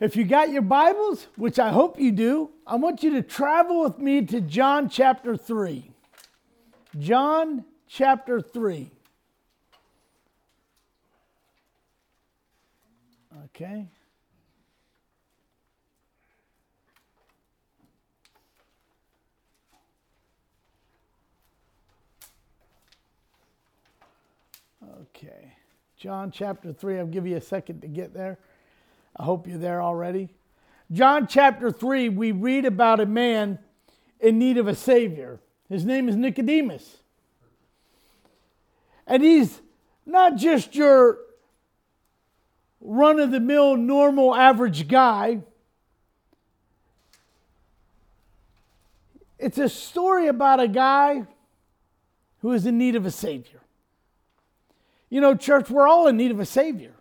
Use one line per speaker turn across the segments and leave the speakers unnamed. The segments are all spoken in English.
If you got your Bibles, which I hope you do, I want you to travel with me to John chapter 3. John chapter 3. Okay. Okay. John chapter 3. I'll give you a second to get there. I hope you're there already. John chapter 3, we read about a man in need of a Savior. His name is Nicodemus. And he's not just your run of the mill, normal, average guy. It's a story about a guy who is in need of a Savior. You know, church, we're all in need of a Savior.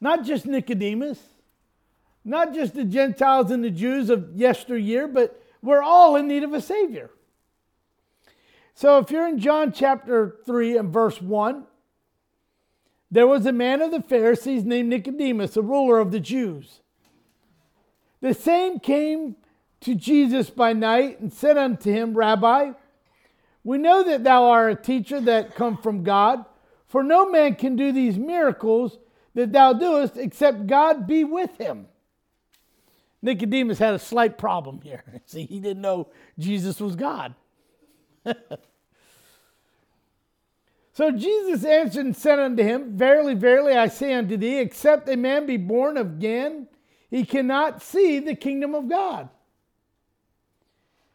Not just Nicodemus, not just the Gentiles and the Jews of yesteryear, but we're all in need of a Savior. So if you're in John chapter 3 and verse 1, there was a man of the Pharisees named Nicodemus, a ruler of the Jews. The same came to Jesus by night and said unto him, Rabbi, we know that thou art a teacher that come from God, for no man can do these miracles that thou doest except God be with him. Nicodemus had a slight problem here. See, he didn't know Jesus was God. so Jesus answered and said unto him, Verily, verily, I say unto thee, except a man be born again, he cannot see the kingdom of God.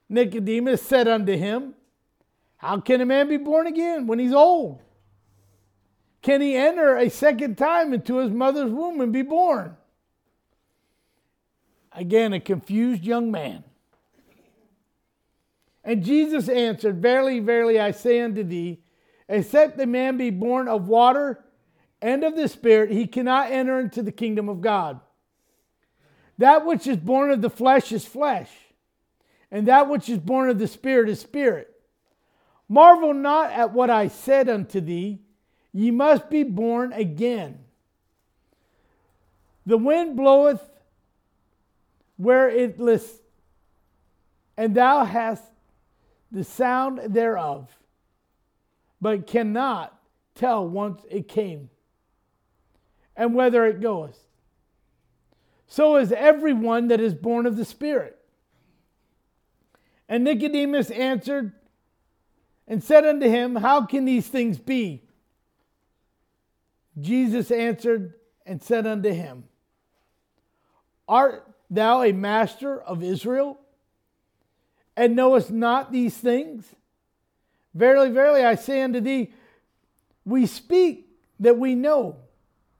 Nicodemus said unto him, How can a man be born again when he's old? Can he enter a second time into his mother's womb and be born? Again, a confused young man. And Jesus answered, Verily, verily, I say unto thee, except the man be born of water and of the Spirit, he cannot enter into the kingdom of God. That which is born of the flesh is flesh, and that which is born of the Spirit is spirit. Marvel not at what I said unto thee Ye must be born again. The wind bloweth where it lists, and thou hast the sound thereof, but cannot tell whence it came and whither it goeth. So is everyone that is born of the Spirit. And Nicodemus answered and said unto him, How can these things be? Jesus answered and said unto him, Art thou a master of Israel, and knowest not these things? Verily, verily, I say unto thee, we speak that we know,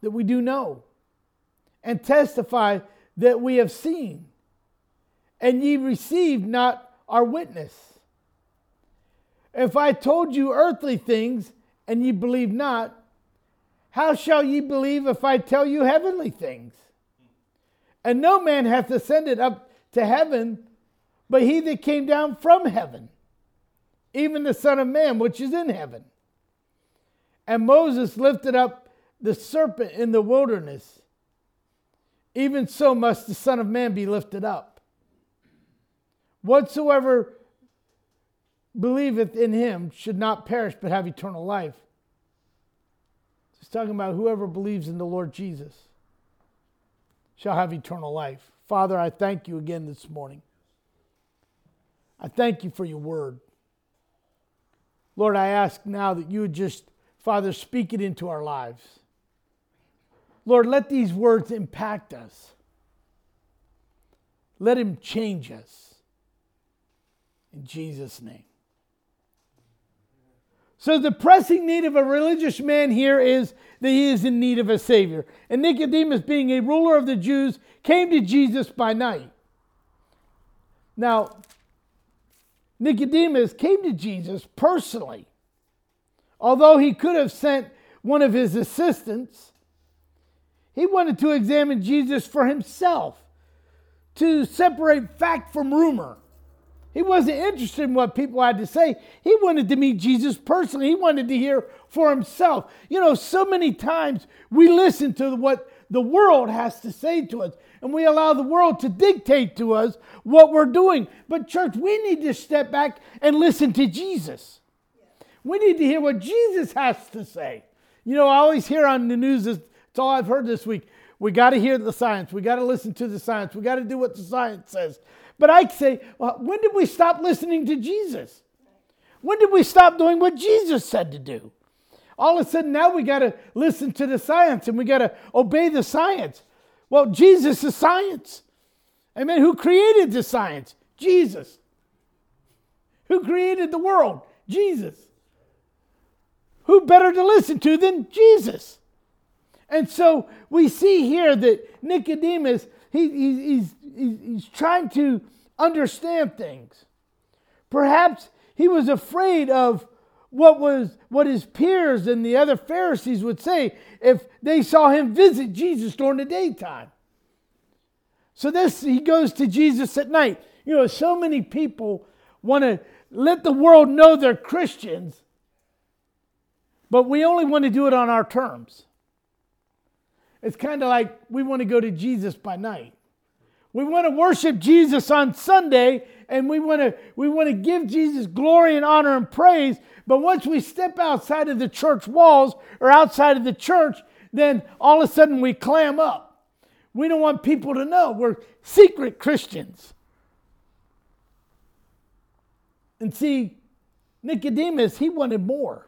that we do know, and testify that we have seen, and ye receive not our witness. If I told you earthly things, and ye believe not, how shall ye believe if I tell you heavenly things? And no man hath ascended up to heaven, but he that came down from heaven, even the Son of Man, which is in heaven. And Moses lifted up the serpent in the wilderness. Even so must the Son of Man be lifted up. Whatsoever believeth in him should not perish but have eternal life. He's talking about whoever believes in the Lord Jesus shall have eternal life. Father, I thank you again this morning. I thank you for your word. Lord, I ask now that you would just, Father, speak it into our lives. Lord, let these words impact us. Let him change us. In Jesus' name. So, the pressing need of a religious man here is that he is in need of a Savior. And Nicodemus, being a ruler of the Jews, came to Jesus by night. Now, Nicodemus came to Jesus personally. Although he could have sent one of his assistants, he wanted to examine Jesus for himself, to separate fact from rumor. He wasn't interested in what people had to say. He wanted to meet Jesus personally. He wanted to hear for himself. You know, so many times we listen to what the world has to say to us. And we allow the world to dictate to us what we're doing. But, church, we need to step back and listen to Jesus. We need to hear what Jesus has to say. You know, I always hear on the news, it's all I've heard this week. We got to hear the science. We got to listen to the science. We got to do what the science says. But I say, well, when did we stop listening to Jesus? When did we stop doing what Jesus said to do? All of a sudden, now we got to listen to the science and we got to obey the science. Well, Jesus is science. Amen. Who created the science? Jesus. Who created the world? Jesus. Who better to listen to than Jesus? And so we see here that Nicodemus, he, he's, he's, he's trying to understand things. Perhaps he was afraid of what was what his peers and the other Pharisees would say if they saw him visit Jesus during the daytime. So this he goes to Jesus at night. You know, so many people want to let the world know they're Christians, but we only want to do it on our terms. It's kind of like we want to go to Jesus by night. We want to worship Jesus on Sunday and we want to we want to give Jesus glory and honor and praise, but once we step outside of the church walls or outside of the church, then all of a sudden we clam up. We don't want people to know we're secret Christians. And see, Nicodemus, he wanted more.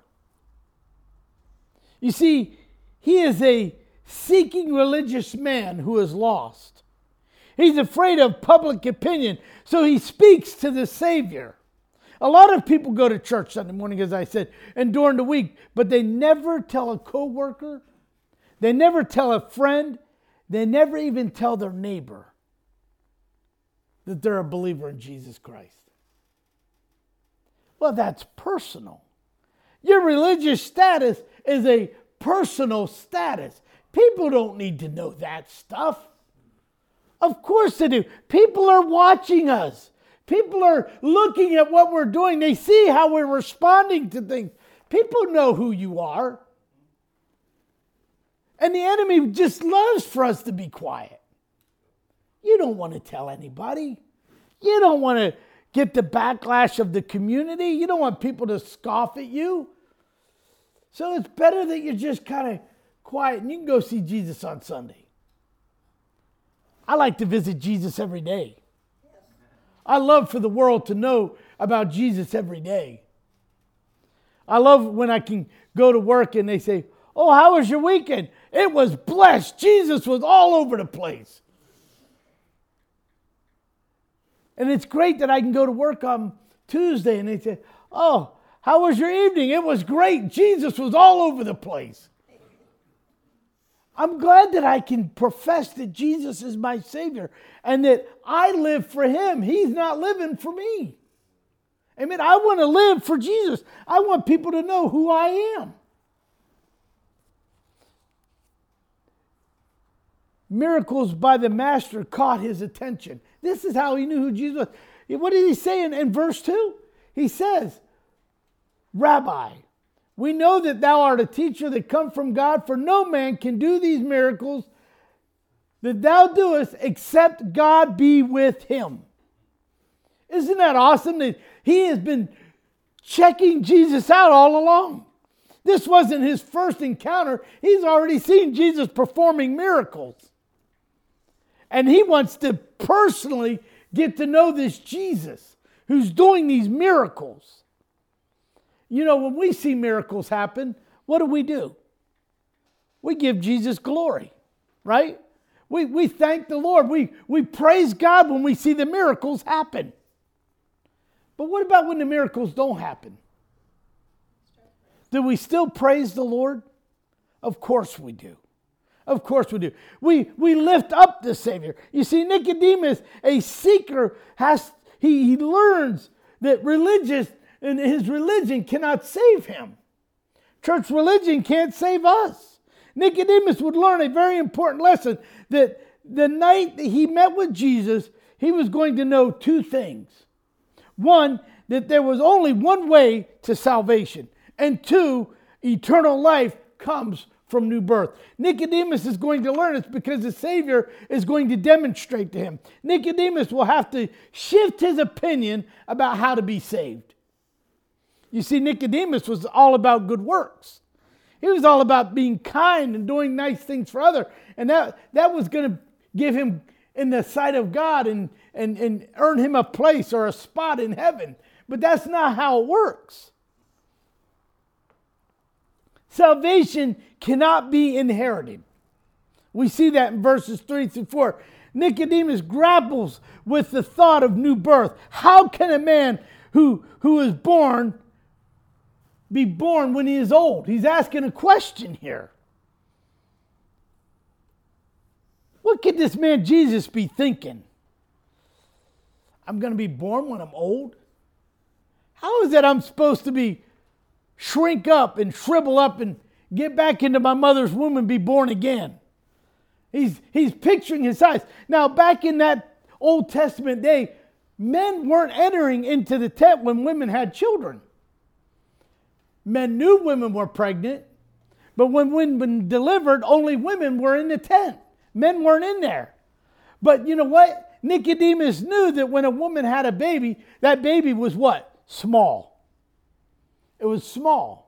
You see, he is a seeking religious man who is lost. He's afraid of public opinion, so he speaks to the Savior. A lot of people go to church Sunday morning, as I said, and during the week, but they never tell a coworker, they never tell a friend, they never even tell their neighbor that they're a believer in Jesus Christ. Well, that's personal. Your religious status is a personal status. People don't need to know that stuff. Of course they do. People are watching us. People are looking at what we're doing, they see how we're responding to things. People know who you are. And the enemy just loves for us to be quiet. You don't want to tell anybody. You don't want to get the backlash of the community. You don't want people to scoff at you. So it's better that you're just kind of quiet and you can go see Jesus on Sunday. I like to visit Jesus every day. I love for the world to know about Jesus every day. I love when I can go to work and they say, Oh, how was your weekend? It was blessed. Jesus was all over the place. And it's great that I can go to work on Tuesday and they say, Oh, how was your evening? It was great. Jesus was all over the place. I'm glad that I can profess that Jesus is my Savior and that I live for Him. He's not living for me. Amen. I want to live for Jesus. I want people to know who I am. Miracles by the Master caught his attention. This is how he knew who Jesus was. What did he say in, in verse 2? He says, Rabbi, we know that thou art a teacher that come from God, for no man can do these miracles that thou doest except God be with him. Isn't that awesome that he has been checking Jesus out all along? This wasn't his first encounter. He's already seen Jesus performing miracles. And he wants to personally get to know this Jesus who's doing these miracles. You know, when we see miracles happen, what do we do? We give Jesus glory, right? We, we thank the Lord. We, we praise God when we see the miracles happen. But what about when the miracles don't happen? Do we still praise the Lord? Of course we do. Of course we do. We, we lift up the Savior. You see, Nicodemus, a seeker, has he, he learns that religious and his religion cannot save him. Church religion can't save us. Nicodemus would learn a very important lesson that the night that he met with Jesus, he was going to know two things. One, that there was only one way to salvation, and two, eternal life comes from new birth. Nicodemus is going to learn this because the Savior is going to demonstrate to him. Nicodemus will have to shift his opinion about how to be saved. You see, Nicodemus was all about good works. He was all about being kind and doing nice things for others. And that, that was going to give him in the sight of God and, and, and earn him a place or a spot in heaven. But that's not how it works. Salvation cannot be inherited. We see that in verses 3 through 4. Nicodemus grapples with the thought of new birth. How can a man who, who is born be born when he is old? He's asking a question here. What could this man Jesus be thinking? I'm going to be born when I'm old? How is it I'm supposed to be shrink up and shrivel up and get back into my mother's womb and be born again? He's, he's picturing his size. Now, back in that Old Testament day, men weren't entering into the tent when women had children. Men knew women were pregnant, but when women delivered, only women were in the tent. Men weren't in there. But you know what? Nicodemus knew that when a woman had a baby, that baby was what? Small. It was small.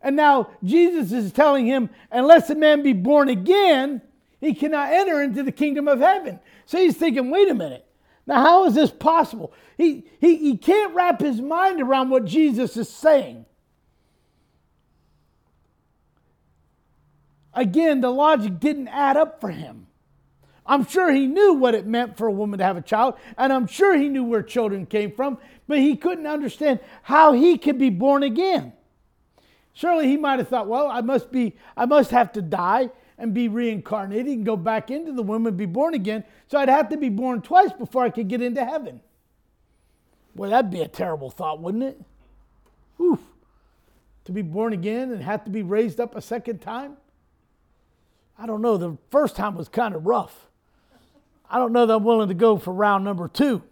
And now Jesus is telling him, unless a man be born again, he cannot enter into the kingdom of heaven. So he's thinking, wait a minute. Now, how is this possible? He, he, he can't wrap his mind around what Jesus is saying. Again, the logic didn't add up for him. I'm sure he knew what it meant for a woman to have a child, and I'm sure he knew where children came from, but he couldn't understand how he could be born again. Surely he might have thought, well, I must be, I must have to die and be reincarnated and go back into the womb and be born again. So I'd have to be born twice before I could get into heaven. Well, that'd be a terrible thought, wouldn't it? Oof. To be born again and have to be raised up a second time? I don't know. The first time was kind of rough. I don't know that I'm willing to go for round number two.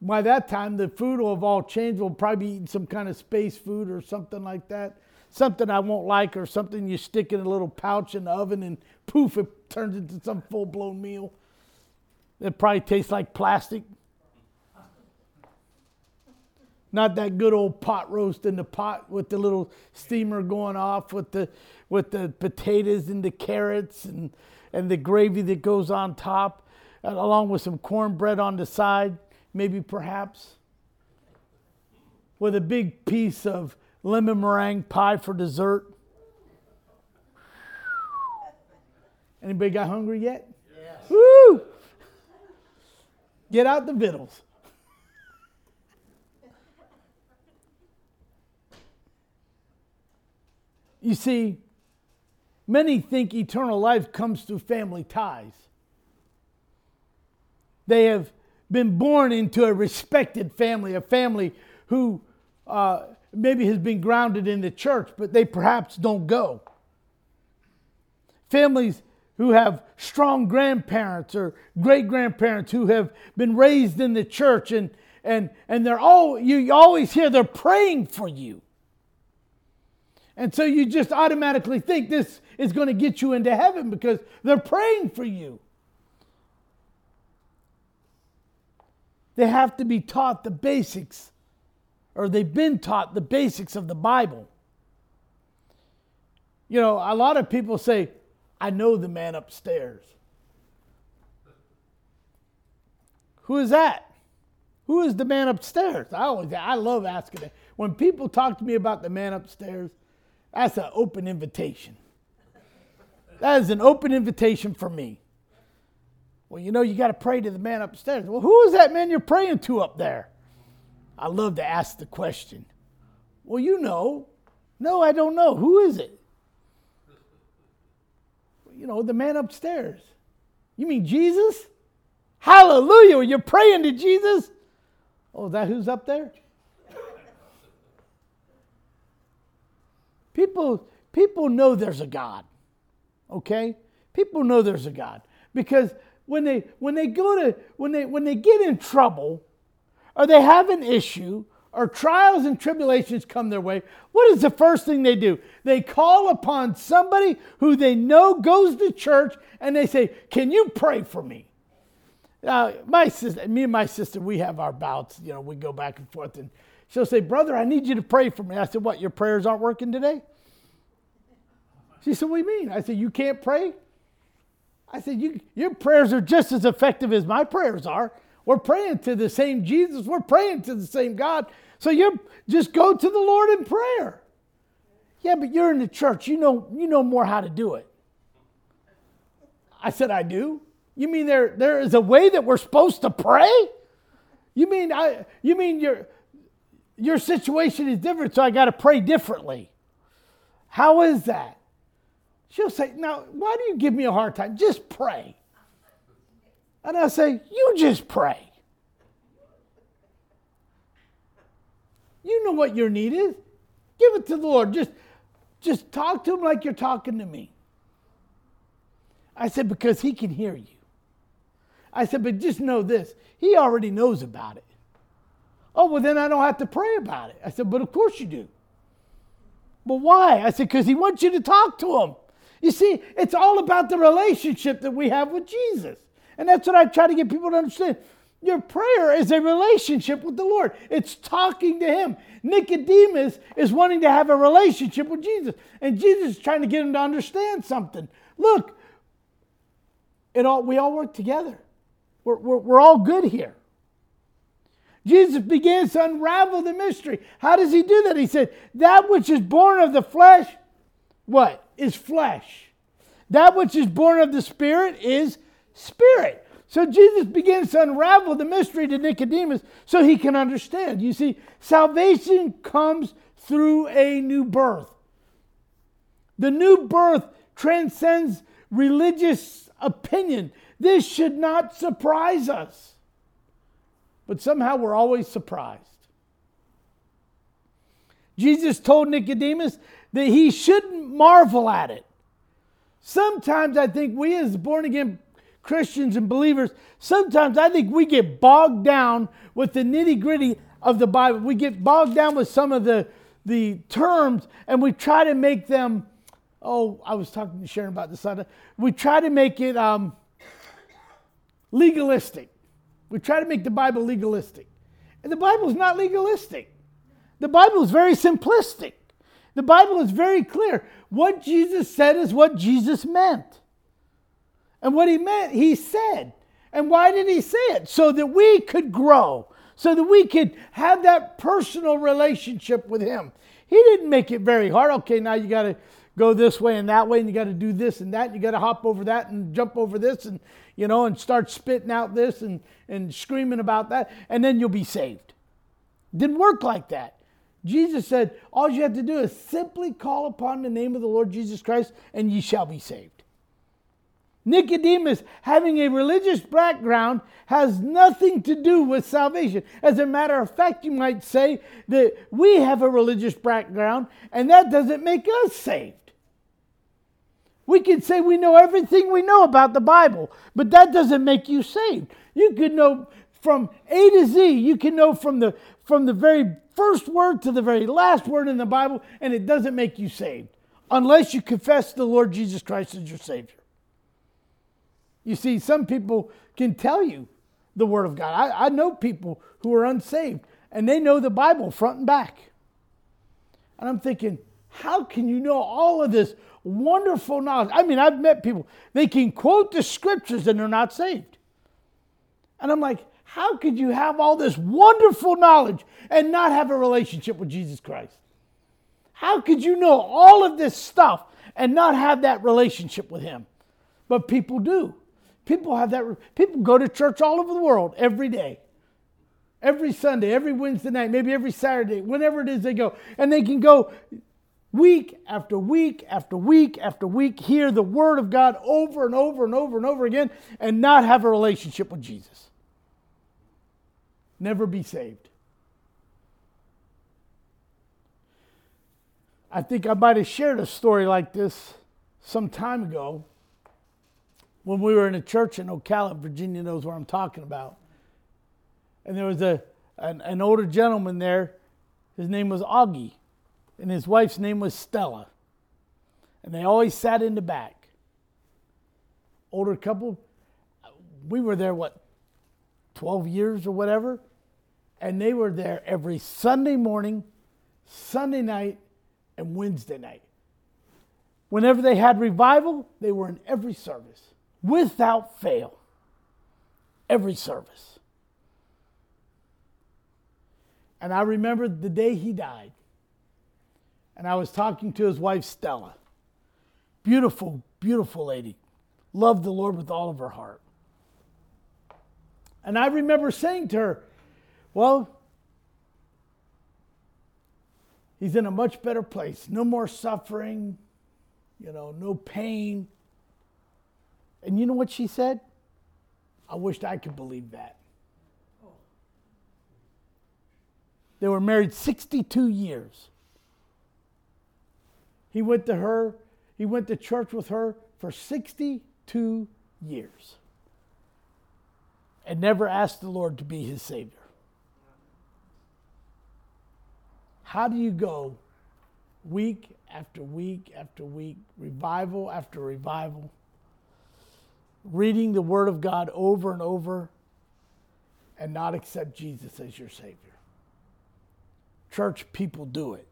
By that time, the food will have all changed. We'll probably be eating some kind of space food or something like that. Something I won't like, or something you stick in a little pouch in the oven and poof, it turns into some full blown meal. It probably tastes like plastic. Not that good old pot roast in the pot with the little steamer going off with the with the potatoes and the carrots and, and the gravy that goes on top, uh, along with some cornbread on the side, maybe perhaps, with a big piece of lemon meringue pie for dessert. Anybody got hungry yet? Yes. Woo! Get out the victuals. You see, Many think eternal life comes through family ties. They have been born into a respected family, a family who uh, maybe has been grounded in the church, but they perhaps don't go. Families who have strong grandparents or great grandparents who have been raised in the church and and and they're all you always hear they're praying for you and so you just automatically think this is going to get you into heaven because they're praying for you. They have to be taught the basics, or they've been taught the basics of the Bible. You know, a lot of people say, I know the man upstairs. Who is that? Who is the man upstairs? I always I love asking it. When people talk to me about the man upstairs, that's an open invitation. That is an open invitation for me. Well, you know, you got to pray to the man upstairs. Well, who is that man you're praying to up there? I love to ask the question. Well, you know. No, I don't know. Who is it? You know, the man upstairs. You mean Jesus? Hallelujah. You're praying to Jesus? Oh, is that who's up there? People, people know there's a God. Okay? People know there's a God. Because when they when they go to when they when they get in trouble or they have an issue or trials and tribulations come their way, what is the first thing they do? They call upon somebody who they know goes to church and they say, Can you pray for me? Now, my sister, me and my sister, we have our bouts. You know, we go back and forth, and she'll say, Brother, I need you to pray for me. I said, What, your prayers aren't working today? She said, What do you mean? I said, You can't pray? I said, you, Your prayers are just as effective as my prayers are. We're praying to the same Jesus, we're praying to the same God. So you just go to the Lord in prayer. Yeah, but you're in the church. You know, you know more how to do it. I said, I do. You mean there, there is a way that we're supposed to pray? You mean I you mean your your situation is different, so I gotta pray differently. How is that? She'll say, Now, why do you give me a hard time? Just pray. And I say, You just pray. You know what your need is. Give it to the Lord. Just, just talk to him like you're talking to me. I said, Because he can hear you. I said, But just know this he already knows about it. Oh, well, then I don't have to pray about it. I said, But of course you do. But why? I said, Because he wants you to talk to him. You see, it's all about the relationship that we have with Jesus. And that's what I try to get people to understand. Your prayer is a relationship with the Lord. It's talking to Him. Nicodemus is wanting to have a relationship with Jesus. And Jesus is trying to get him to understand something. Look, it all, we all work together. We're, we're, we're all good here. Jesus begins to unravel the mystery. How does he do that? He said, That which is born of the flesh, what? Is flesh. That which is born of the Spirit is spirit. So Jesus begins to unravel the mystery to Nicodemus so he can understand. You see, salvation comes through a new birth. The new birth transcends religious opinion. This should not surprise us. But somehow we're always surprised. Jesus told Nicodemus that he shouldn't marvel at it. Sometimes I think we as born again Christians and believers, sometimes I think we get bogged down with the nitty gritty of the Bible. We get bogged down with some of the, the terms and we try to make them, oh, I was talking to Sharon about this. We try to make it um, legalistic. We try to make the Bible legalistic. And the Bible is not legalistic. The Bible is very simplistic. The Bible is very clear. What Jesus said is what Jesus meant. And what he meant, he said. And why did he say it? So that we could grow, so that we could have that personal relationship with him. He didn't make it very hard. Okay, now you got to go this way and that way, and you got to do this and that. And you got to hop over that and jump over this, and you know, and start spitting out this and and screaming about that, and then you'll be saved. Didn't work like that. Jesus said, all you have to do is simply call upon the name of the Lord Jesus Christ, and ye shall be saved. Nicodemus, having a religious background, has nothing to do with salvation. As a matter of fact, you might say that we have a religious background, and that doesn't make us saved. We can say we know everything we know about the Bible, but that doesn't make you saved. You could know from A to Z, you can know from the, from the very first word to the very last word in the Bible, and it doesn't make you saved unless you confess the Lord Jesus Christ as your Savior. You see, some people can tell you the Word of God. I, I know people who are unsaved and they know the Bible front and back. And I'm thinking, how can you know all of this wonderful knowledge? I mean, I've met people, they can quote the scriptures and they're not saved. And I'm like, how could you have all this wonderful knowledge and not have a relationship with Jesus Christ? How could you know all of this stuff and not have that relationship with Him? But people do. People have that. People go to church all over the world every day, every Sunday, every Wednesday night, maybe every Saturday, whenever it is they go, and they can go week after week after week after week, hear the Word of God over and over and over and over again, and not have a relationship with Jesus. Never be saved. I think I might have shared a story like this some time ago when we were in a church in Ocala, Virginia knows where I'm talking about. And there was a an, an older gentleman there, His name was Augie, and his wife's name was Stella. And they always sat in the back. Older couple. We were there, what, 12 years or whatever? And they were there every Sunday morning, Sunday night, and Wednesday night. Whenever they had revival, they were in every service without fail. Every service. And I remember the day he died. And I was talking to his wife, Stella. Beautiful, beautiful lady. Loved the Lord with all of her heart. And I remember saying to her, Well, he's in a much better place. No more suffering, you know, no pain. And you know what she said? I wished I could believe that. They were married 62 years. He went to her, he went to church with her for 62 years and never asked the Lord to be his Savior. How do you go week after week after week, revival after revival, reading the Word of God over and over, and not accept Jesus as your Savior? Church people do it.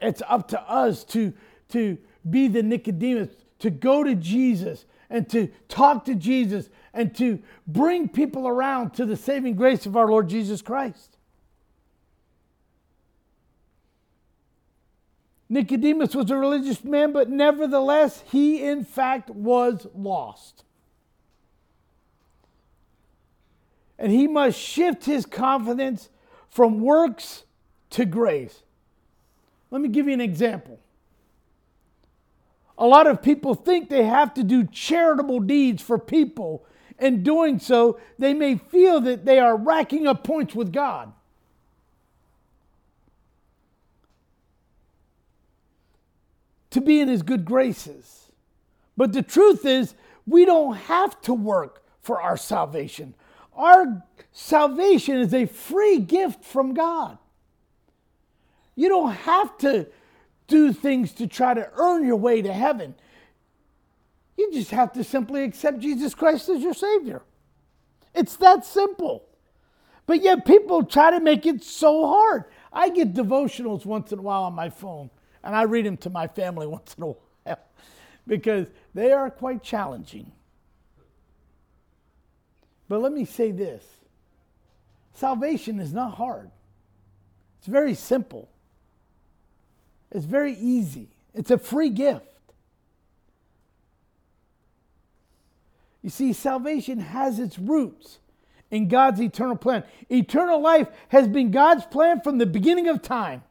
It's up to us to, to be the Nicodemus, to go to Jesus and to talk to Jesus and to bring people around to the saving grace of our Lord Jesus Christ. Nicodemus was a religious man, but nevertheless, he in fact was lost. And he must shift his confidence from works to grace. Let me give you an example. A lot of people think they have to do charitable deeds for people. In doing so, they may feel that they are racking up points with God. To be in His good graces. But the truth is, we don't have to work for our salvation. Our salvation is a free gift from God. You don't have to do things to try to earn your way to heaven. You just have to simply accept Jesus Christ as your Savior. It's that simple. But yet people try to make it so hard. I get devotionals once in a while on my phone, and I read them to my family once in a while because they are quite challenging. But let me say this salvation is not hard, it's very simple. It's very easy, it's a free gift. You see, salvation has its roots in God's eternal plan. Eternal life has been God's plan from the beginning of time.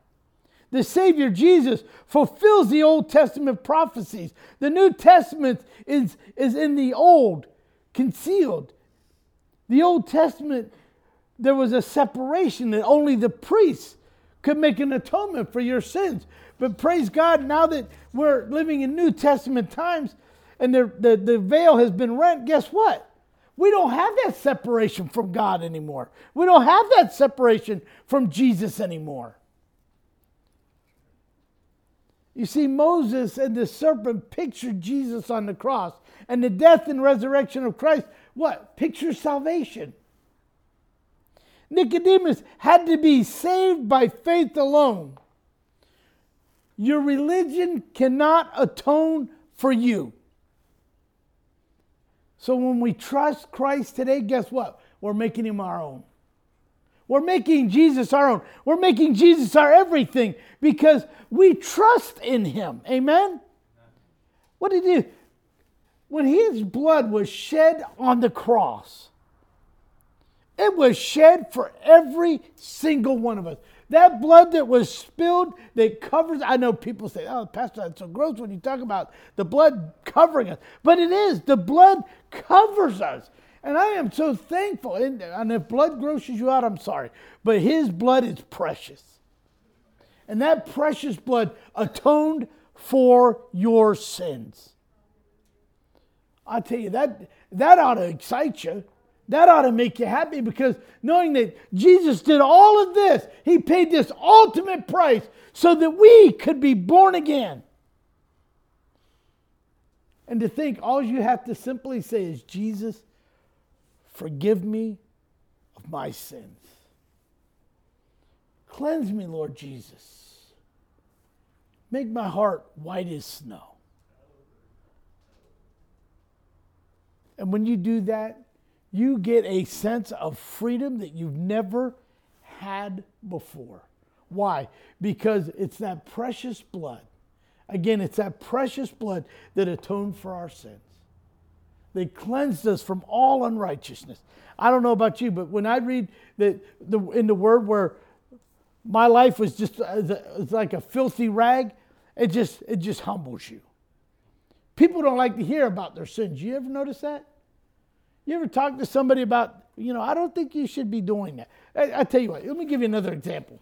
The Savior Jesus fulfills the Old Testament prophecies. The New Testament is, is in the Old, concealed. The Old Testament, there was a separation that only the priests could make an atonement for your sins. But praise God, now that we're living in New Testament times and the, the, the veil has been rent, guess what? We don't have that separation from God anymore. We don't have that separation from Jesus anymore. You see, Moses and the serpent pictured Jesus on the cross, and the death and resurrection of Christ, what? Picture salvation. Nicodemus had to be saved by faith alone. Your religion cannot atone for you. So when we trust Christ today, guess what? We're making him our own. We're making Jesus our own. We're making Jesus our everything because we trust in him. Amen? What did he do? When his blood was shed on the cross, it was shed for every single one of us. That blood that was spilled that covers, I know people say, oh, Pastor, that's so gross when you talk about the blood covering us. But it is. The blood covers us. And I am so thankful. And, and if blood grosses you out, I'm sorry. But his blood is precious. And that precious blood atoned for your sins. I tell you, that, that ought to excite you. that ought to make you happy because knowing that Jesus did all of this, He paid this ultimate price so that we could be born again. And to think all you have to simply say is, Jesus, forgive me of my sins. Cleanse me, Lord Jesus. Make my heart white as snow. And when you do that, you get a sense of freedom that you've never had before. Why? Because it's that precious blood. Again, it's that precious blood that atoned for our sins. They cleansed us from all unrighteousness. I don't know about you, but when I read the, the, in the word where my life was just it's like a filthy rag, it just, it just humbles you. People don't like to hear about their sins. You ever notice that? You ever talk to somebody about, you know, I don't think you should be doing that. I, I tell you what, let me give you another example.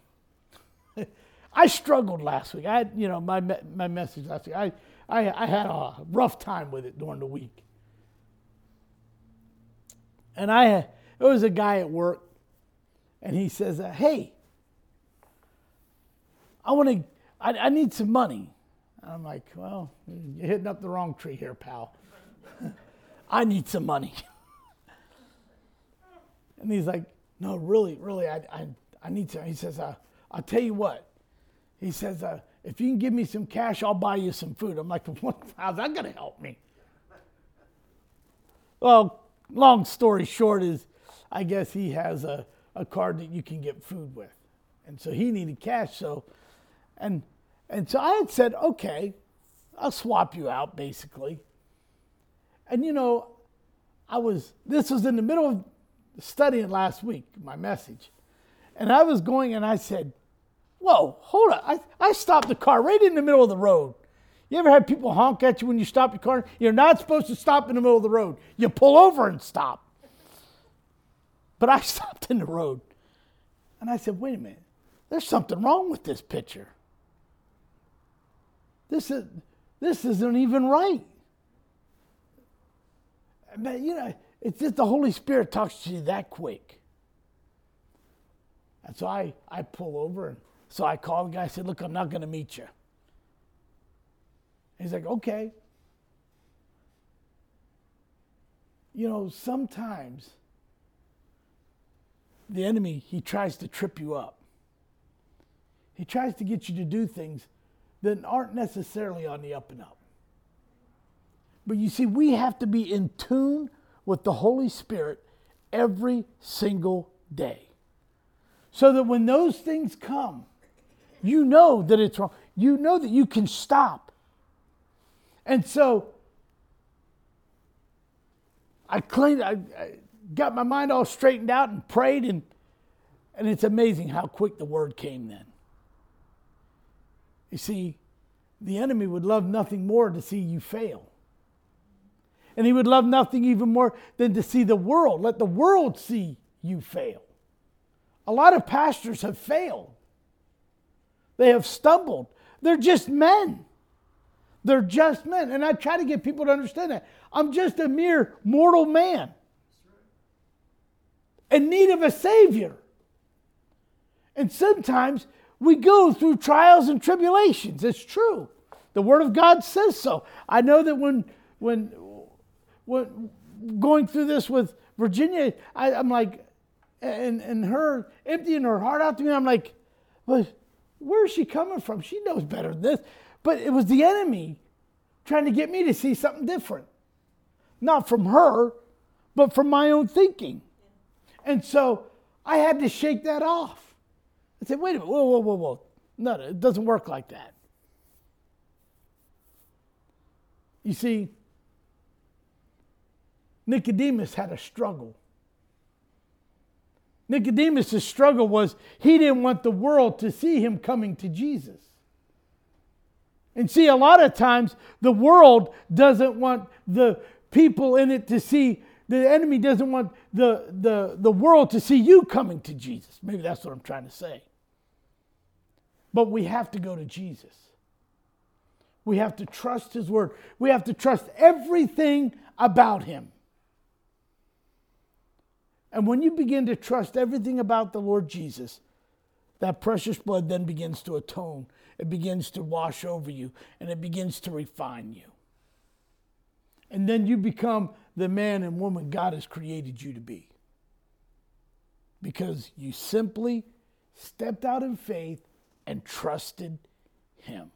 I struggled last week. I had, you know, my, my message last week. I, I, I had a rough time with it during the week. And I, it was a guy at work, and he says, "Hey, I want to, I, I need some money." I'm like, "Well, you're hitting up the wrong tree here, pal. I need some money." And he's like, no, really, really, I, I, I need to. He says, uh, I'll tell you what. He says, uh, if you can give me some cash, I'll buy you some food. I'm like, what, how's that to help me? Well, long story short is, I guess he has a, a card that you can get food with. And so he needed cash. So, and, and so I had said, okay, I'll swap you out basically. And you know, I was, this was in the middle of studying last week, my message. And I was going and I said, Whoa, hold on. I, I stopped the car right in the middle of the road. You ever had people honk at you when you stop your car? You're not supposed to stop in the middle of the road. You pull over and stop. But I stopped in the road. And I said, wait a minute. There's something wrong with this picture. This, is, this isn't even right. But, you know, it's just the Holy Spirit talks to you that quick. And so I, I pull over and so I called the guy. I said, Look, I'm not going to meet you. He's like, Okay. You know, sometimes the enemy, he tries to trip you up. He tries to get you to do things that aren't necessarily on the up and up. But you see, we have to be in tune with the Holy Spirit every single day. So that when those things come, you know that it's wrong. You know that you can stop. And so I cleaned, I, I got my mind all straightened out and prayed, and, and it's amazing how quick the word came then. You see, the enemy would love nothing more to see you fail. And he would love nothing even more than to see the world, let the world see you fail. A lot of pastors have failed, they have stumbled. They're just men. They're just men. And I try to get people to understand that. I'm just a mere mortal man in need of a Savior. And sometimes we go through trials and tribulations. It's true. The Word of God says so. I know that when, when when going through this with Virginia, I, am like, and, and her emptying her heart out to me, I'm like, well, where is she coming from? She knows better than this. But it was the enemy trying to get me to see something different. Not from her, but from my own thinking. And so I had to shake that off. I said, wait a minute, whoa, whoa, whoa, whoa. No, it doesn't work like that. You see, Nicodemus had a struggle. Nicodemus' struggle was he didn't want the world to see him coming to Jesus. And see, a lot of times the world doesn't want the people in it to see, the enemy doesn't want the, the, the world to see you coming to Jesus. Maybe that's what I'm trying to say. But we have to go to Jesus. We have to trust his word. We have to trust everything about him. And when you begin to trust everything about the Lord Jesus, that precious blood then begins to atone. It begins to wash over you and it begins to refine you. And then you become the man and woman God has created you to be. Because you simply stepped out in faith and trusted Him.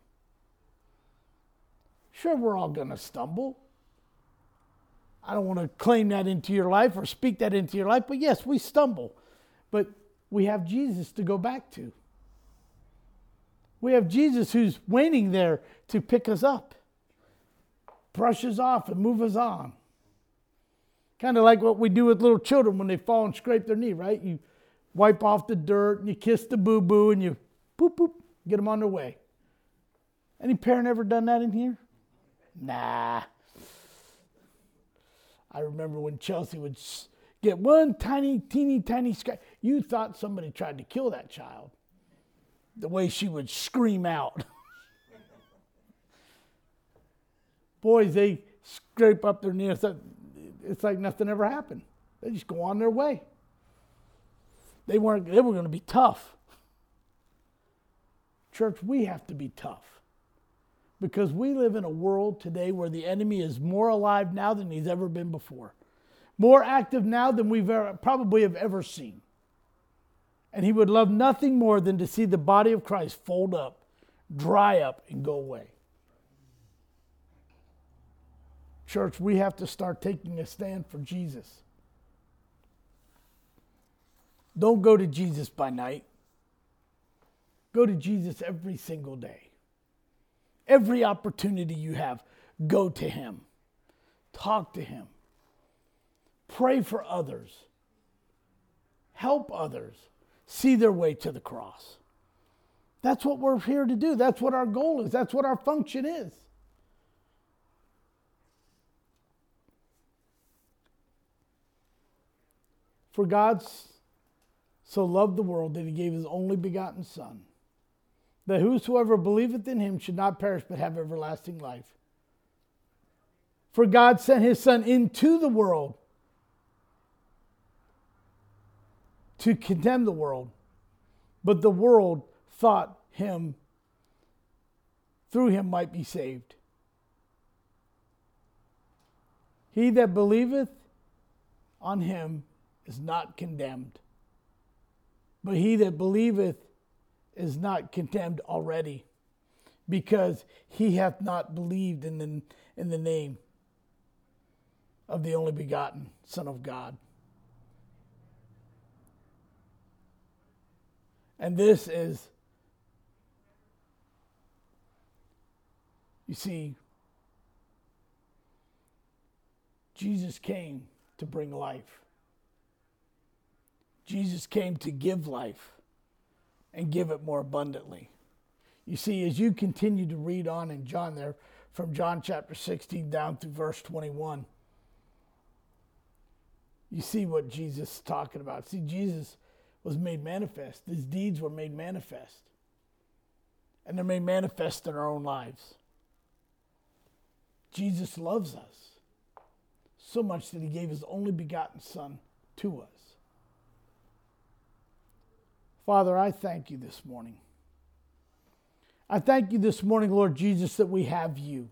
Sure, we're all going to stumble. I don't want to claim that into your life or speak that into your life, but yes, we stumble. But we have Jesus to go back to. We have Jesus who's waiting there to pick us up, brush us off, and move us on. Kind of like what we do with little children when they fall and scrape their knee, right? You wipe off the dirt and you kiss the boo boo and you boop boop, get them on their way. Any parent ever done that in here? Nah. I remember when Chelsea would get one tiny, teeny, tiny scratch. You thought somebody tried to kill that child. The way she would scream out. Boys, they scrape up their knee. It's like nothing ever happened. They just go on their way. They weren't. They were going to be tough. Church, we have to be tough because we live in a world today where the enemy is more alive now than he's ever been before, more active now than we've ever, probably have ever seen. And he would love nothing more than to see the body of Christ fold up, dry up, and go away. Church, we have to start taking a stand for Jesus. Don't go to Jesus by night. Go to Jesus every single day. Every opportunity you have, go to Him, talk to Him, pray for others, help others see their way to the cross. That's what we're here to do. That's what our goal is. That's what our function is. For God so loved the world that he gave his only begotten Son that whosoever believeth in him should not perish but have everlasting life. For God sent his Son into the world to condemn the world, but the world thought him, through him might be saved. He that believeth on him is not condemned, but he that believeth is not condemned already because he hath not believed in the, in the name of the only begotten Son of God. And this is, you see, Jesus came to bring life. Jesus came to give life and give it more abundantly. You see, as you continue to read on in John there, from John chapter 16 down through verse 21, you see what Jesus is talking about. See, Jesus was made manifest, his deeds were made manifest, and they're made manifest in our own lives. Jesus loves us so much that he gave his only begotten Son to us. Father, I thank you this morning. I thank you this morning, Lord Jesus, that we have you.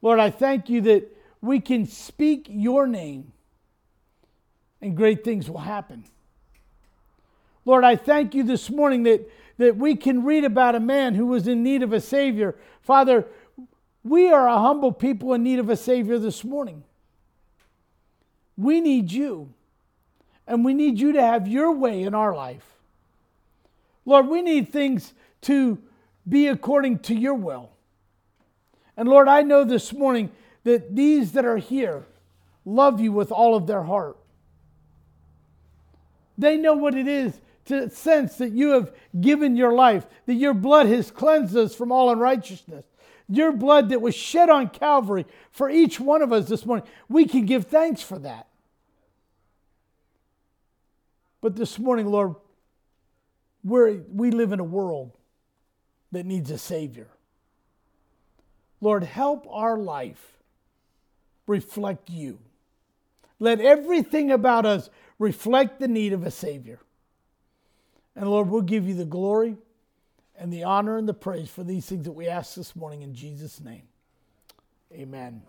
Lord, I thank you that we can speak your name and great things will happen. Lord, I thank you this morning that, that we can read about a man who was in need of a Savior. Father, we are a humble people in need of a Savior this morning. We need you. And we need you to have your way in our life. Lord, we need things to be according to your will. And Lord, I know this morning that these that are here love you with all of their heart. They know what it is to sense that you have given your life, that your blood has cleansed us from all unrighteousness. Your blood that was shed on Calvary for each one of us this morning. We can give thanks for that. But this morning, Lord, we we live in a world that needs a Savior. Lord, help our life reflect you. Let everything about us reflect the need of a Savior. And Lord, we'll give you the glory and the honor and the praise for these things that we ask this morning in Jesus' name. Amen.